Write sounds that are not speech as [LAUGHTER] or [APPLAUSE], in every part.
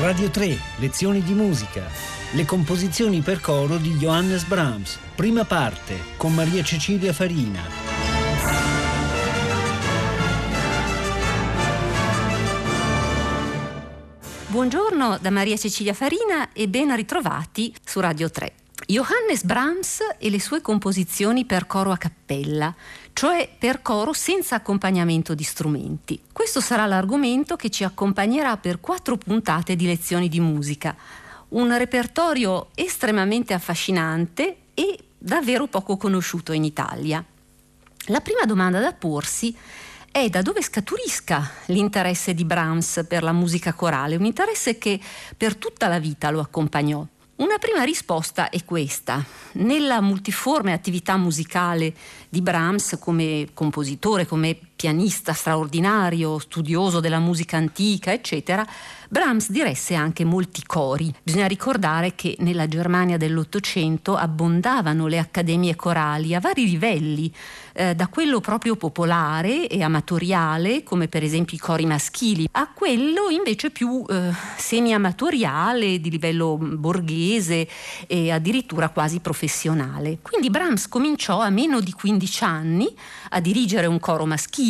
Radio 3, lezioni di musica. Le composizioni per coro di Johannes Brahms. Prima parte, con Maria Cecilia Farina. Buongiorno da Maria Cecilia Farina e ben ritrovati su Radio 3. Johannes Brahms e le sue composizioni per coro a cappella, cioè per coro senza accompagnamento di strumenti. Questo sarà l'argomento che ci accompagnerà per quattro puntate di lezioni di musica. Un repertorio estremamente affascinante e davvero poco conosciuto in Italia. La prima domanda da porsi è da dove scaturisca l'interesse di Brahms per la musica corale, un interesse che per tutta la vita lo accompagnò. Una prima risposta è questa. Nella multiforme attività musicale di Brahms come compositore, come pianista straordinario, studioso della musica antica, eccetera, Brahms diresse anche molti cori. Bisogna ricordare che nella Germania dell'Ottocento abbondavano le accademie corali a vari livelli, eh, da quello proprio popolare e amatoriale, come per esempio i cori maschili, a quello invece più eh, semi-amatoriale, di livello borghese e addirittura quasi professionale. Quindi Brahms cominciò a meno di 15 anni a dirigere un coro maschile,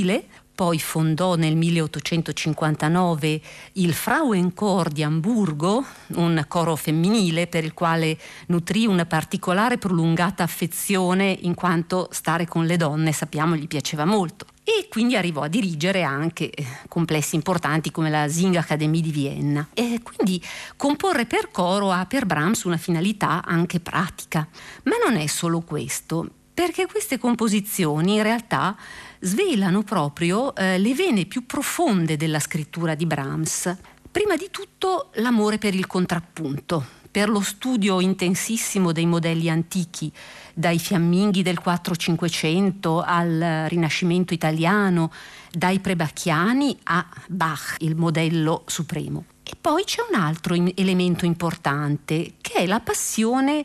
poi fondò nel 1859 il Frauenchor di Amburgo, un coro femminile per il quale nutrì una particolare prolungata affezione in quanto stare con le donne, sappiamo, gli piaceva molto. E quindi arrivò a dirigere anche eh, complessi importanti come la Singakademie di Vienna. E quindi comporre per coro ha per Brahms una finalità anche pratica. Ma non è solo questo, perché queste composizioni in realtà svelano proprio eh, le vene più profonde della scrittura di Brahms. Prima di tutto l'amore per il contrappunto, per lo studio intensissimo dei modelli antichi, dai fiamminghi del 4-500 al Rinascimento italiano, dai prebacchiani a Bach, il modello supremo. E poi c'è un altro elemento importante, che è la passione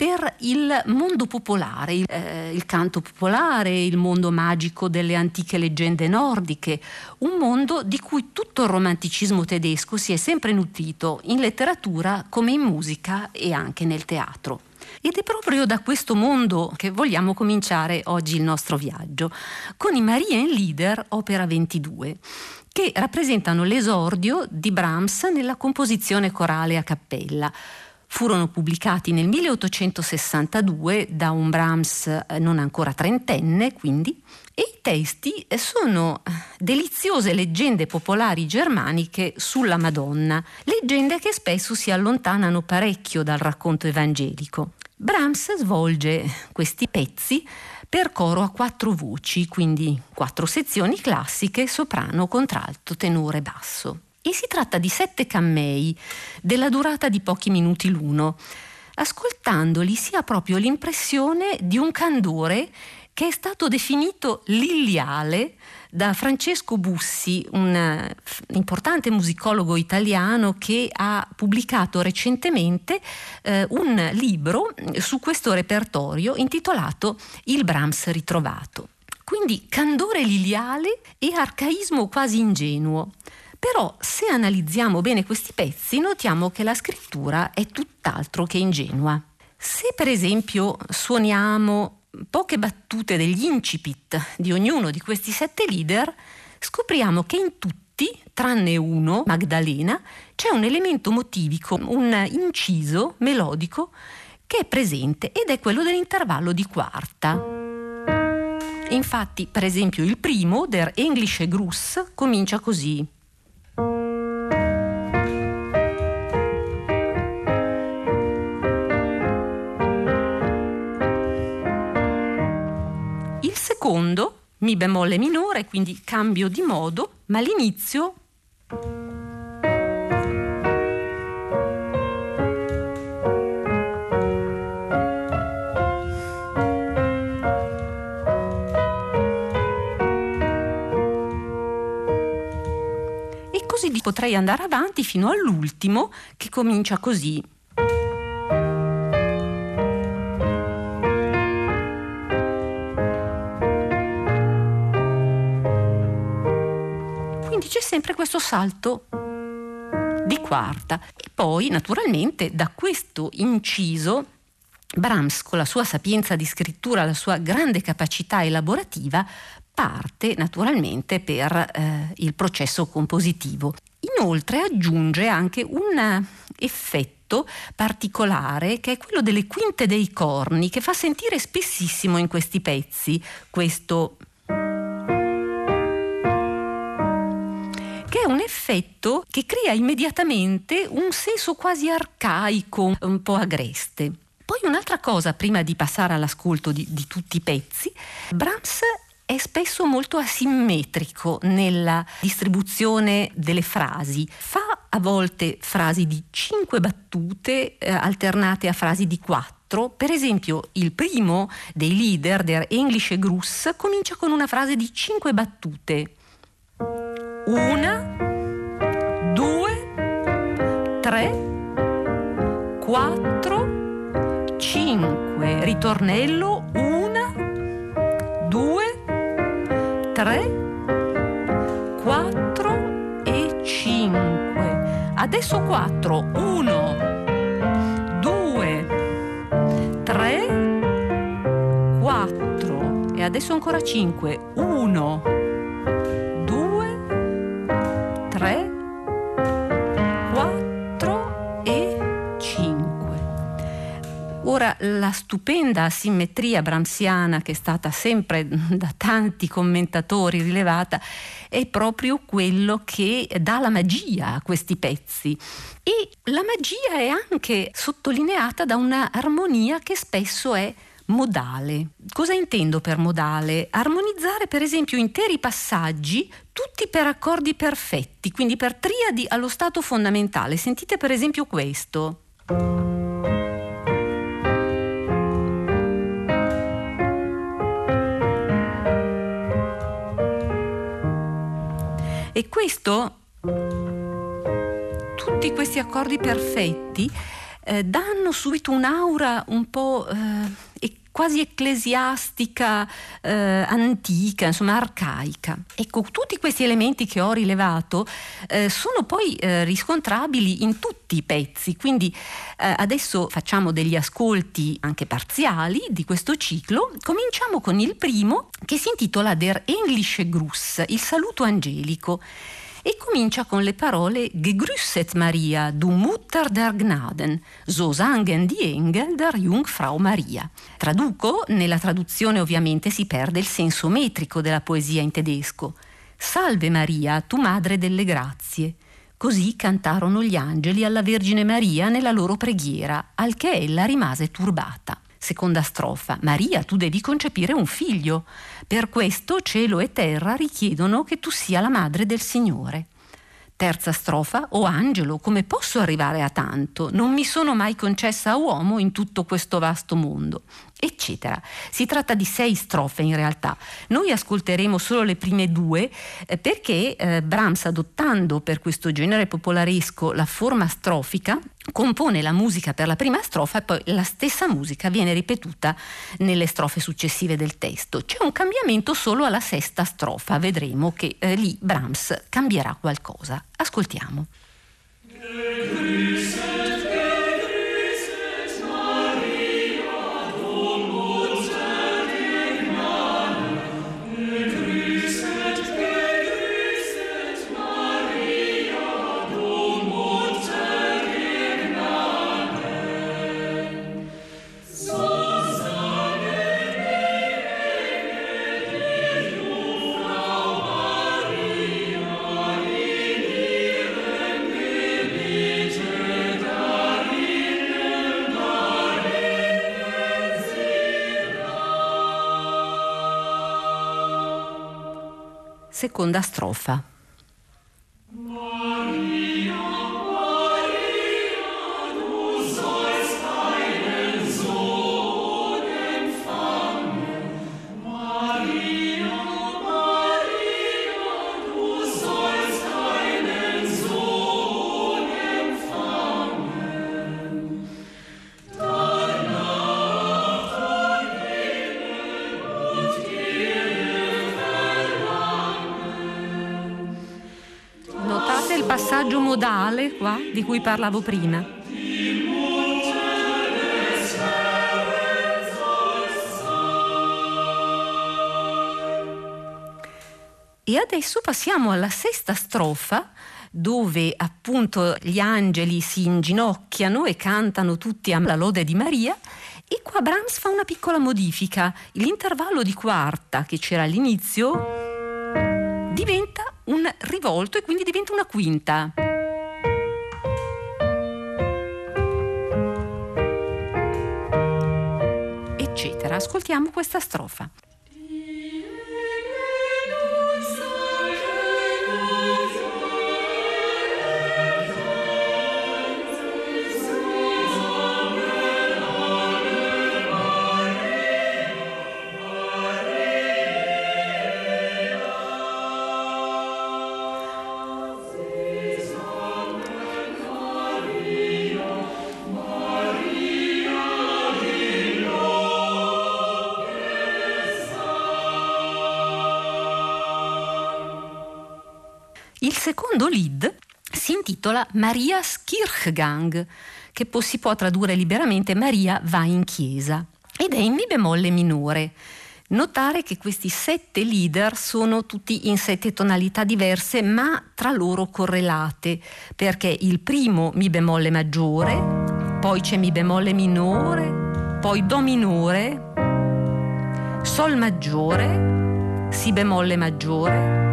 per il mondo popolare, il, eh, il, canto popolare, il mondo magico delle antiche leggende nordiche, un mondo di cui tutto il romanticismo tedesco si è sempre nutrito in letteratura come in musica e anche nel teatro. Ed è proprio da questo mondo che vogliamo cominciare oggi il nostro viaggio, con i Marienlieder Opera 22 che rappresentano l'esordio di Brahms nella composizione corale a cappella furono pubblicati nel 1862 da un Brahms eh, non ancora trentenne, quindi, e i testi eh, sono eh, deliziose leggende popolari germaniche sulla Madonna, leggende che spesso si allontanano parecchio dal racconto evangelico. Brahms svolge questi pezzi per coro a quattro voci, quindi quattro sezioni classiche, soprano, contralto, tenore, basso. E si tratta di sette cammei della durata di pochi minuti l'uno. Ascoltandoli si ha proprio l'impressione di un candore che è stato definito liliale da Francesco Bussi, un eh, importante musicologo italiano che ha pubblicato recentemente eh, un libro su questo repertorio intitolato Il Brahms ritrovato. Quindi candore liliale e arcaismo quasi ingenuo. Però se analizziamo bene questi pezzi notiamo che la scrittura è tutt'altro che ingenua. Se per esempio suoniamo poche battute degli incipit di ognuno di questi sette leader, scopriamo che in tutti, tranne uno, Magdalena, c'è un elemento motivico, un inciso melodico che è presente ed è quello dell'intervallo di quarta. Infatti, per esempio, il primo, Der Englische Gruß, comincia così. Il secondo, Mi bemolle minore, quindi cambio di modo, ma l'inizio così potrei andare avanti fino all'ultimo che comincia così. Quindi c'è sempre questo salto di quarta. E poi, naturalmente, da questo inciso Brahms, con la sua sapienza di scrittura, la sua grande capacità elaborativa, parte naturalmente per eh, il processo compositivo. Inoltre aggiunge anche un effetto particolare che è quello delle quinte dei corni che fa sentire spessissimo in questi pezzi questo che è un effetto che crea immediatamente un senso quasi arcaico, un po' agreste. Poi un'altra cosa, prima di passare all'ascolto di, di tutti i pezzi, Brahms è spesso molto asimmetrico nella distribuzione delle frasi. Fa a volte frasi di cinque battute eh, alternate a frasi di quattro. Per esempio, il primo dei leader der Englische Gruß comincia con una frase di cinque battute. Una, due, tre, quattro, cinque. Ritornello, una, 3, 4 e 5. Adesso 4. 1, 2, 3, 4. E adesso ancora 5. 1, Ora la stupenda asimmetria bramsiana che è stata sempre [LAUGHS] da tanti commentatori rilevata è proprio quello che dà la magia a questi pezzi e la magia è anche sottolineata da una armonia che spesso è modale. Cosa intendo per modale? Armonizzare per esempio interi passaggi tutti per accordi perfetti, quindi per triadi allo stato fondamentale. Sentite per esempio questo. E questo, tutti questi accordi perfetti eh, danno subito un'aura un po' eh, quasi ecclesiastica, eh, antica, insomma arcaica. Ecco, tutti questi elementi che ho rilevato eh, sono poi eh, riscontrabili in tutti i pezzi, quindi eh, adesso facciamo degli ascolti anche parziali di questo ciclo. Cominciamo con il primo che si intitola Der Englische Gruß, il saluto angelico e comincia con le parole Gegrüßet Maria, du Mutter der Gnaden, so sangen die Engel der Jungfrau Maria. Traduco, nella traduzione ovviamente si perde il senso metrico della poesia in tedesco. Salve Maria, tu madre delle grazie. Così cantarono gli angeli alla Vergine Maria nella loro preghiera, al che ella rimase turbata. Seconda strofa. Maria, tu devi concepire un figlio. Per questo cielo e terra richiedono che tu sia la madre del Signore. Terza strofa. O angelo, come posso arrivare a tanto? Non mi sono mai concessa a uomo in tutto questo vasto mondo eccetera. Si tratta di sei strofe in realtà. Noi ascolteremo solo le prime due eh, perché eh, Brahms, adottando per questo genere popolaresco la forma strofica, compone la musica per la prima strofa e poi la stessa musica viene ripetuta nelle strofe successive del testo. C'è un cambiamento solo alla sesta strofa, vedremo che eh, lì Brahms cambierà qualcosa. Ascoltiamo. Seconda strofa. Di cui parlavo prima. E adesso passiamo alla sesta strofa dove appunto gli angeli si inginocchiano e cantano tutti alla lode di Maria e qua Brahms fa una piccola modifica. L'intervallo di quarta che c'era all'inizio diventa un rivolto e quindi diventa una quinta. Ascoltiamo questa strofa. Il secondo lead si intitola Marias Kirchgang, che si può tradurre liberamente Maria va in chiesa, ed è in Mi bemolle minore. Notare che questi sette leader sono tutti in sette tonalità diverse ma tra loro correlate, perché il primo Mi bemolle maggiore, poi c'è Mi bemolle minore, poi Do minore, Sol maggiore, Si bemolle maggiore,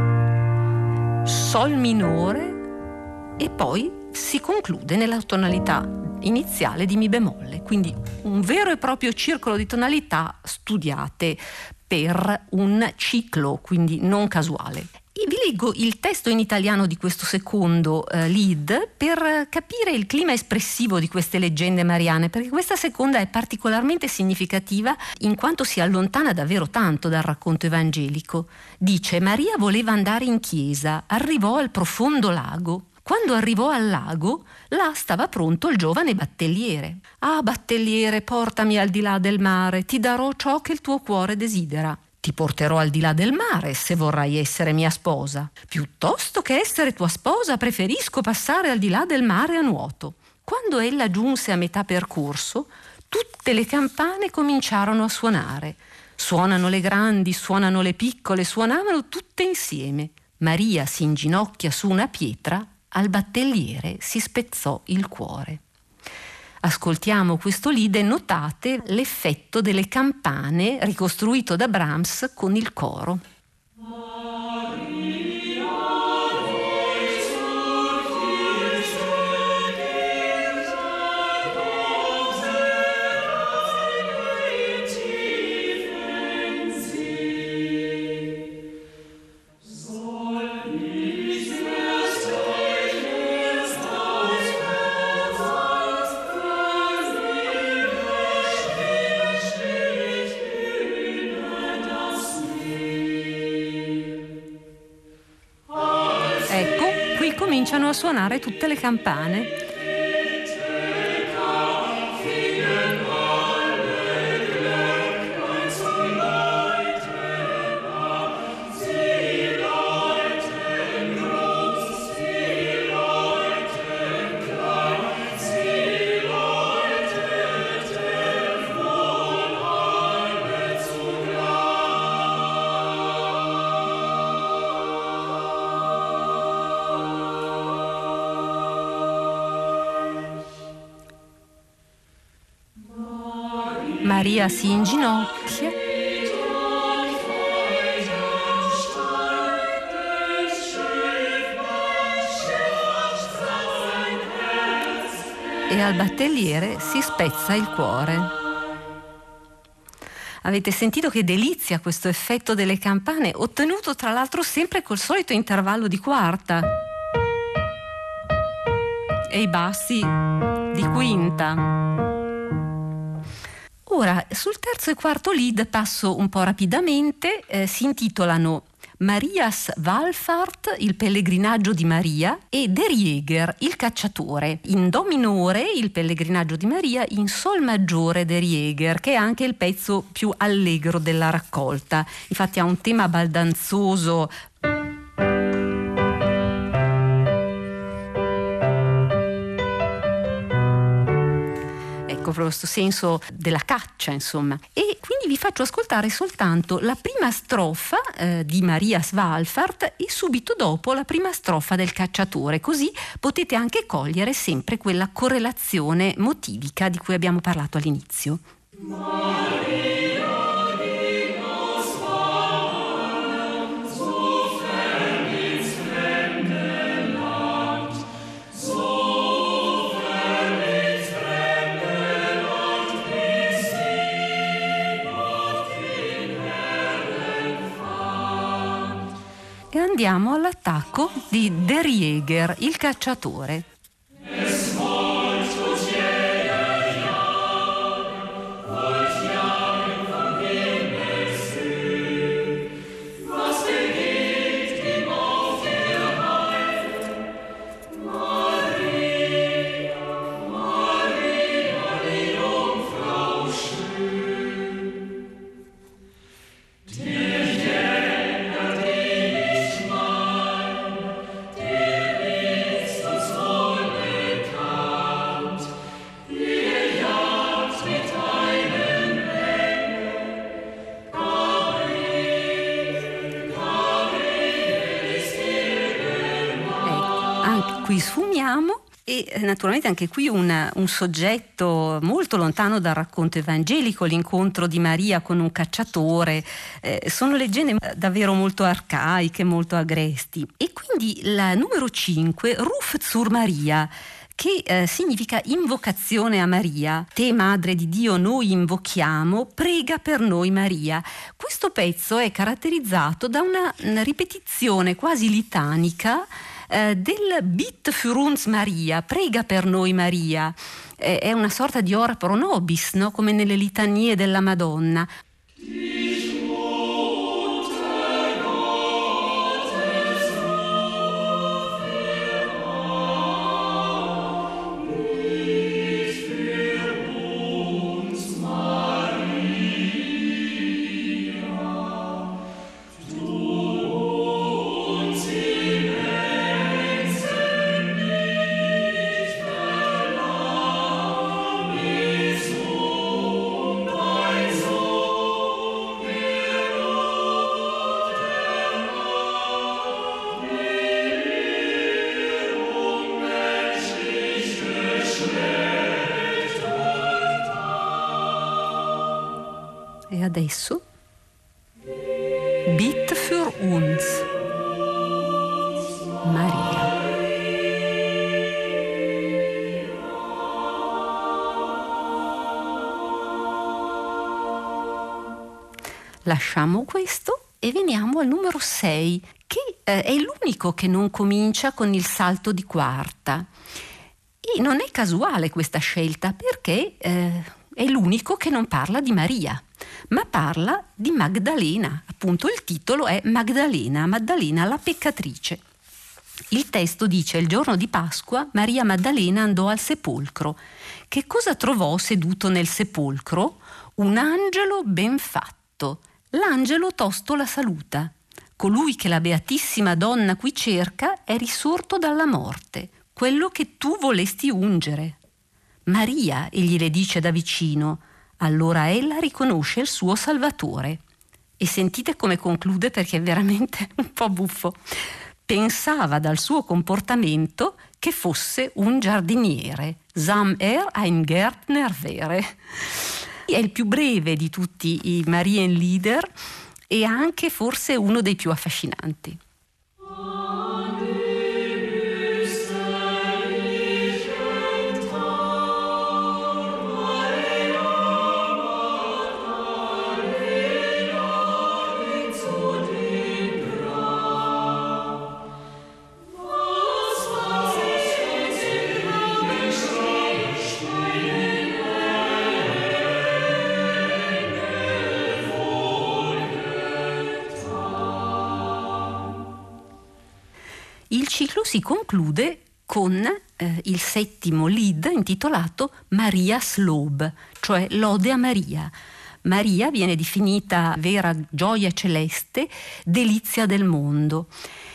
Sol minore e poi si conclude nella tonalità iniziale di Mi bemolle, quindi un vero e proprio circolo di tonalità studiate per un ciclo, quindi non casuale. Vi leggo il testo in italiano di questo secondo eh, lead per capire il clima espressivo di queste leggende mariane, perché questa seconda è particolarmente significativa in quanto si allontana davvero tanto dal racconto evangelico. Dice Maria voleva andare in chiesa, arrivò al profondo lago. Quando arrivò al lago, là stava pronto il giovane battelliere. Ah, battelliere, portami al di là del mare, ti darò ciò che il tuo cuore desidera. Ti porterò al di là del mare se vorrai essere mia sposa. Piuttosto che essere tua sposa, preferisco passare al di là del mare a nuoto. Quando ella giunse a metà percorso, tutte le campane cominciarono a suonare. Suonano le grandi, suonano le piccole, suonavano tutte insieme. Maria si inginocchia su una pietra, al battelliere si spezzò il cuore ascoltiamo questo lead e notate l'effetto delle campane ricostruito da Brahms con il coro. Suonare tutte le campane Maria si inginocchia. E al battelliere si spezza il cuore. Avete sentito che delizia questo effetto delle campane, ottenuto tra l'altro sempre col solito intervallo di quarta. E i bassi di quinta. Sul terzo e quarto lead passo un po' rapidamente, eh, si intitolano Marias Wallfahrt, il pellegrinaggio di Maria, e Der Jäger, il cacciatore. In Do minore, il pellegrinaggio di Maria, in Sol maggiore, Der Jäger, che è anche il pezzo più allegro della raccolta. Infatti ha un tema baldanzoso ecco, proprio questo senso della caccia, insomma. E quindi vi faccio ascoltare soltanto la prima strofa eh, di Maria Svalfart e subito dopo la prima strofa del cacciatore, così potete anche cogliere sempre quella correlazione motivica di cui abbiamo parlato all'inizio. Maria. Andiamo all'attacco di Der Jäger, il cacciatore. Eh, naturalmente anche qui un, un, soggetto molto lontano dal racconto evangelico, l'incontro di Maria con un cacciatore, eh, sono leggende davvero molto arcaiche, molto agresti. E quindi la numero 5, Ruf zur Maria, che eh, significa invocazione a Maria. Te, Madre di Dio, noi invochiamo, prega per noi Maria. Questo pezzo è caratterizzato da una, una ripetizione quasi litanica eh, del Bit für uns Maria, prega per noi Maria. Eh, è una sorta di ora pro nobis, no? come nelle litanie della Madonna. Adesso Bit für uns Maria. Lasciamo questo e veniamo al numero 6, che eh, è l'unico che non comincia con il salto di quarta. E non è casuale questa scelta perché eh, è l'unico che non parla di Maria ma parla di Magdalena, appunto il titolo è Magdalena, Maddalena la peccatrice. Il testo dice il giorno di Pasqua Maria Maddalena andò al sepolcro. Che cosa trovò seduto nel sepolcro? Un angelo ben fatto. L'angelo tosto la saluta. Colui che la beatissima donna qui cerca è risorto dalla morte, quello che tu volesti ungere. Maria, egli le dice da vicino, allora ella riconosce il suo Salvatore. E sentite come conclude perché è veramente [LAUGHS] un po' buffo. Pensava dal suo comportamento che fosse un giardiniere. Sam er ein Gärtner wäre. È il più breve di tutti i Marienlieder e anche forse uno dei più affascinanti. Si conclude con eh, il settimo lead intitolato Maria Slob, cioè l'ode a Maria. Maria viene definita vera gioia celeste, delizia del mondo.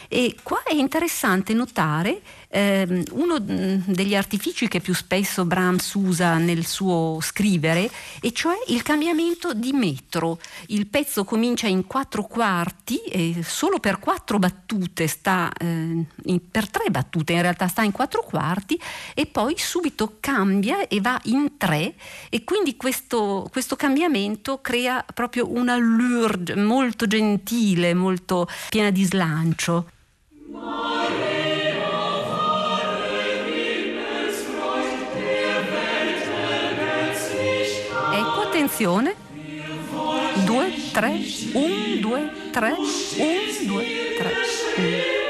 E qua è interessante notare eh, uno mm, degli artifici che più spesso Brahms usa nel suo scrivere, e cioè il cambiamento di metro. Il pezzo comincia in quattro quarti e solo per quattro battute sta, eh, per tre battute in realtà sta in quattro quarti e poi subito cambia e va in tre e quindi questo, questo cambiamento crea proprio una allure molto gentile, molto piena di slancio. Attenzione. 2 3 1 2 3 1 2 3 1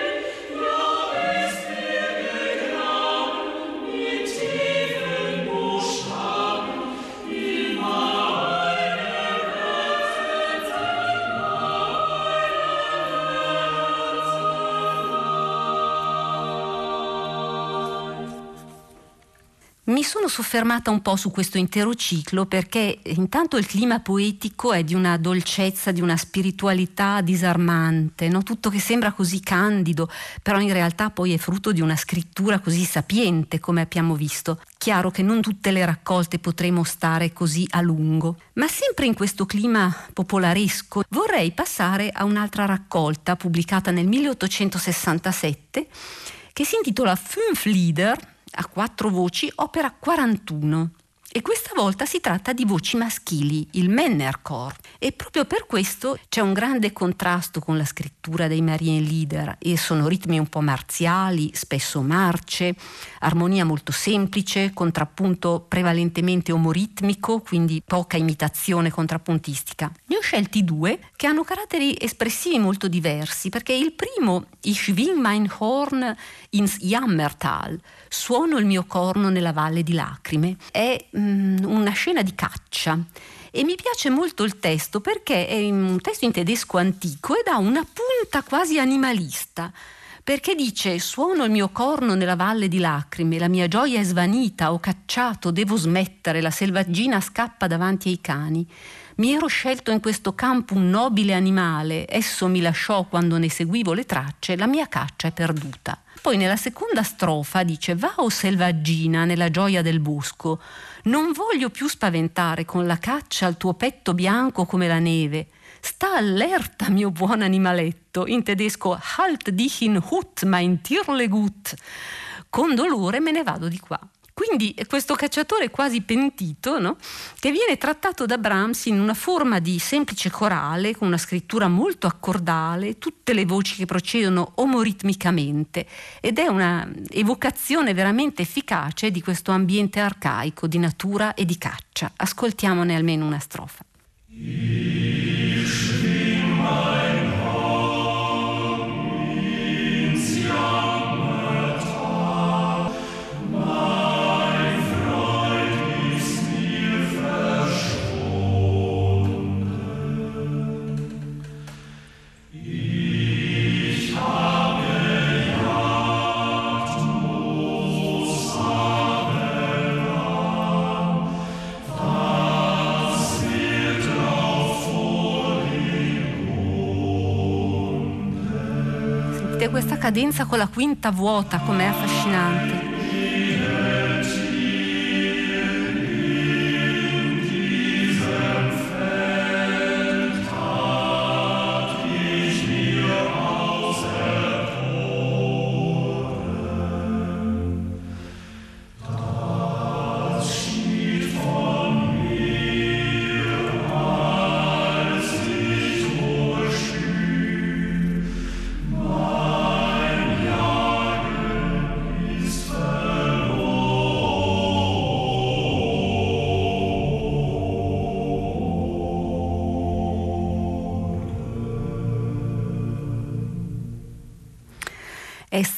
Mi sono soffermata un po' su questo intero ciclo perché intanto il clima poetico è di una dolcezza, di una spiritualità disarmante, no? tutto che sembra così candido, però in realtà poi è frutto di una scrittura così sapiente, come abbiamo visto. Chiaro che non tutte le raccolte potremo stare così a lungo, ma sempre in questo clima popolaresco vorrei passare a un'altra raccolta pubblicata nel 1867 che si intitola Fünf Lieder a quattro voci, opera 41. E questa volta si tratta di voci maschili, il Männerchor. E proprio per questo c'è un grande contrasto con la scrittura dei Marienlieder e sono ritmi un po' marziali, spesso marce, armonia molto semplice, contrappunto prevalentemente omoritmico, quindi poca imitazione contrappuntistica. Ne ho scelti due che hanno caratteri espressivi molto diversi, perché il primo, Ich schwing mein Horn ins Jammertal, suono il mio corno nella valle di lacrime, è mm, una scena di caccia. E mi piace molto il testo perché è un testo in tedesco antico ed ha una punta quasi animalista perché dice suono il mio corno nella valle di lacrime, la mia gioia è svanita, ho cacciato, devo smettere, la selvaggina scappa davanti ai cani. Mi ero scelto in questo campo un nobile animale, esso mi lasciò quando ne seguivo le tracce, la mia caccia è perduta. Poi nella seconda strofa dice Va o selvaggina nella gioia del bosco, non voglio più spaventare con la caccia al tuo petto bianco come la neve. Sta allerta, mio buon animaletto, in tedesco Halt dich in Hut, mein Tierle gut. Con dolore me ne vado di qua. Quindi questo cacciatore quasi pentito, no? che viene trattato da Brahms in una forma di semplice corale, con una scrittura molto accordale, tutte le voci che procedono omoritmicamente, ed è una evocazione veramente efficace di questo ambiente arcaico di natura e di caccia. Ascoltiamone almeno una strofa. Cadenza con la quinta vuota, com'è affascinante.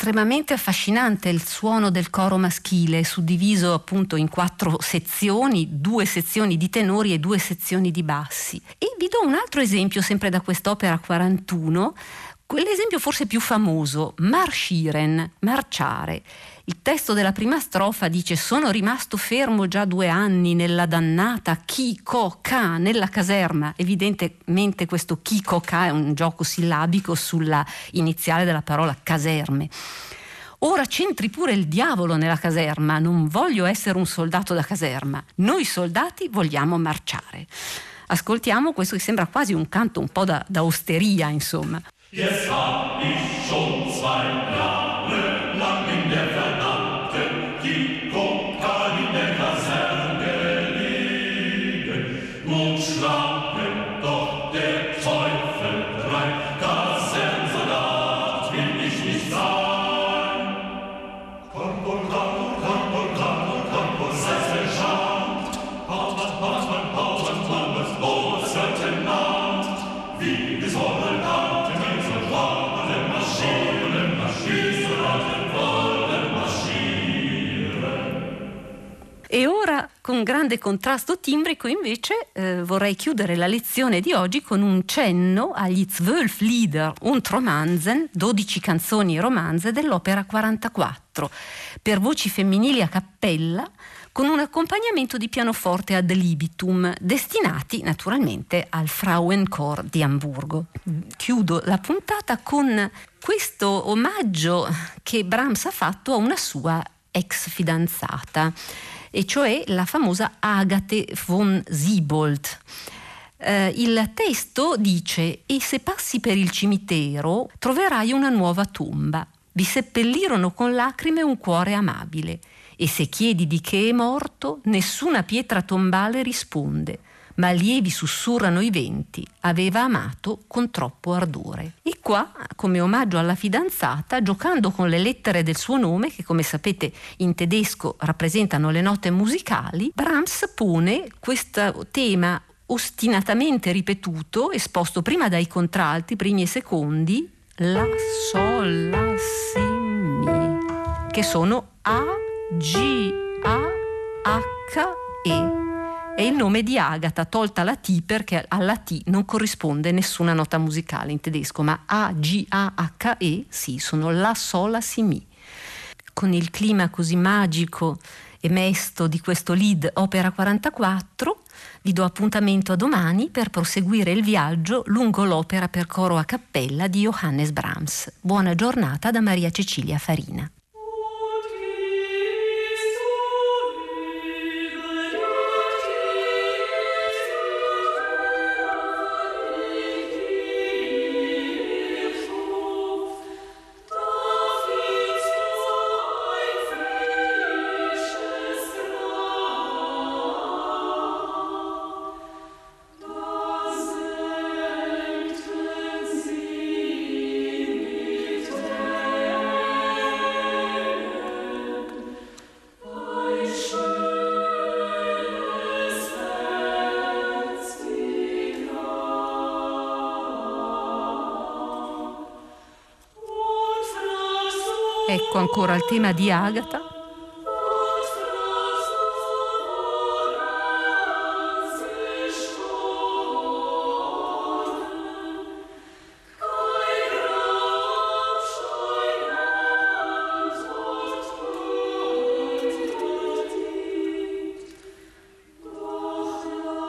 Estremamente affascinante il suono del coro maschile, suddiviso appunto in quattro sezioni, due sezioni di tenori e due sezioni di bassi. E vi do un altro esempio, sempre da quest'opera 41, Quell'esempio forse più famoso, marschieren, marciare. Il testo della prima strofa dice sono rimasto fermo già due anni nella dannata Kiko-Ka nella caserma. Evidentemente questo Kiko-Ka è un gioco sillabico sulla iniziale della parola caserme. Ora c'entri pure il diavolo nella caserma, non voglio essere un soldato da caserma, noi soldati vogliamo marciare. Ascoltiamo questo che sembra quasi un canto un po' da, da osteria, insomma. Jetzt hab ich schon zwei E ora, con grande contrasto timbrico, invece, eh, vorrei chiudere la lezione di oggi con un cenno agli Zwölf Lieder und Romanzen, 12 canzoni e romanze dell'opera 44, per voci femminili a cappella, con un accompagnamento di pianoforte ad libitum, destinati naturalmente al Frauenchor di Amburgo. Chiudo la puntata con questo omaggio che Brahms ha fatto a una sua ex fidanzata e cioè la famosa Agate von Siebold. Eh, il testo dice: E se passi per il cimitero troverai una nuova tomba. Vi seppellirono con lacrime un cuore amabile. E se chiedi di che è morto, nessuna pietra tombale risponde ma lievi sussurrano i venti, aveva amato con troppo ardore. E qua, come omaggio alla fidanzata, giocando con le lettere del suo nome, che come sapete in tedesco rappresentano le note musicali, Brahms pone questo tema ostinatamente ripetuto, esposto prima dai contralti, primi e secondi, la, sol, la, si, mi, che sono A, G, A, H, E è il nome di Agata, tolta la T perché alla T non corrisponde nessuna nota musicale in tedesco, ma A, G, A, H, E, sì, sono La, Sola, Si, Mi. Con il clima così magico e mesto di questo lead Opera 44, vi do appuntamento a domani per proseguire il viaggio lungo l'opera per coro a cappella di Johannes Brahms. Buona giornata da Maria Cecilia Farina. Ecco ancora il tema di Agata.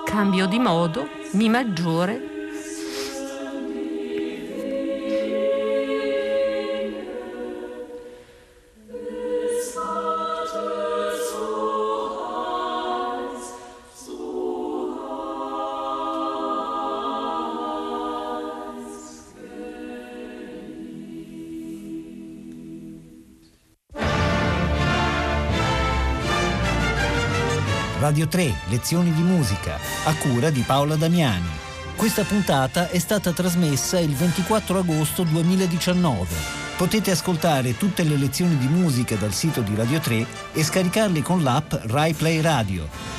Cambio di modo, Mi maggiore, Radio 3, lezioni di musica, a cura di Paola Damiani. Questa puntata è stata trasmessa il 24 agosto 2019. Potete ascoltare tutte le lezioni di musica dal sito di Radio 3 e scaricarle con l'app RaiPlay Radio.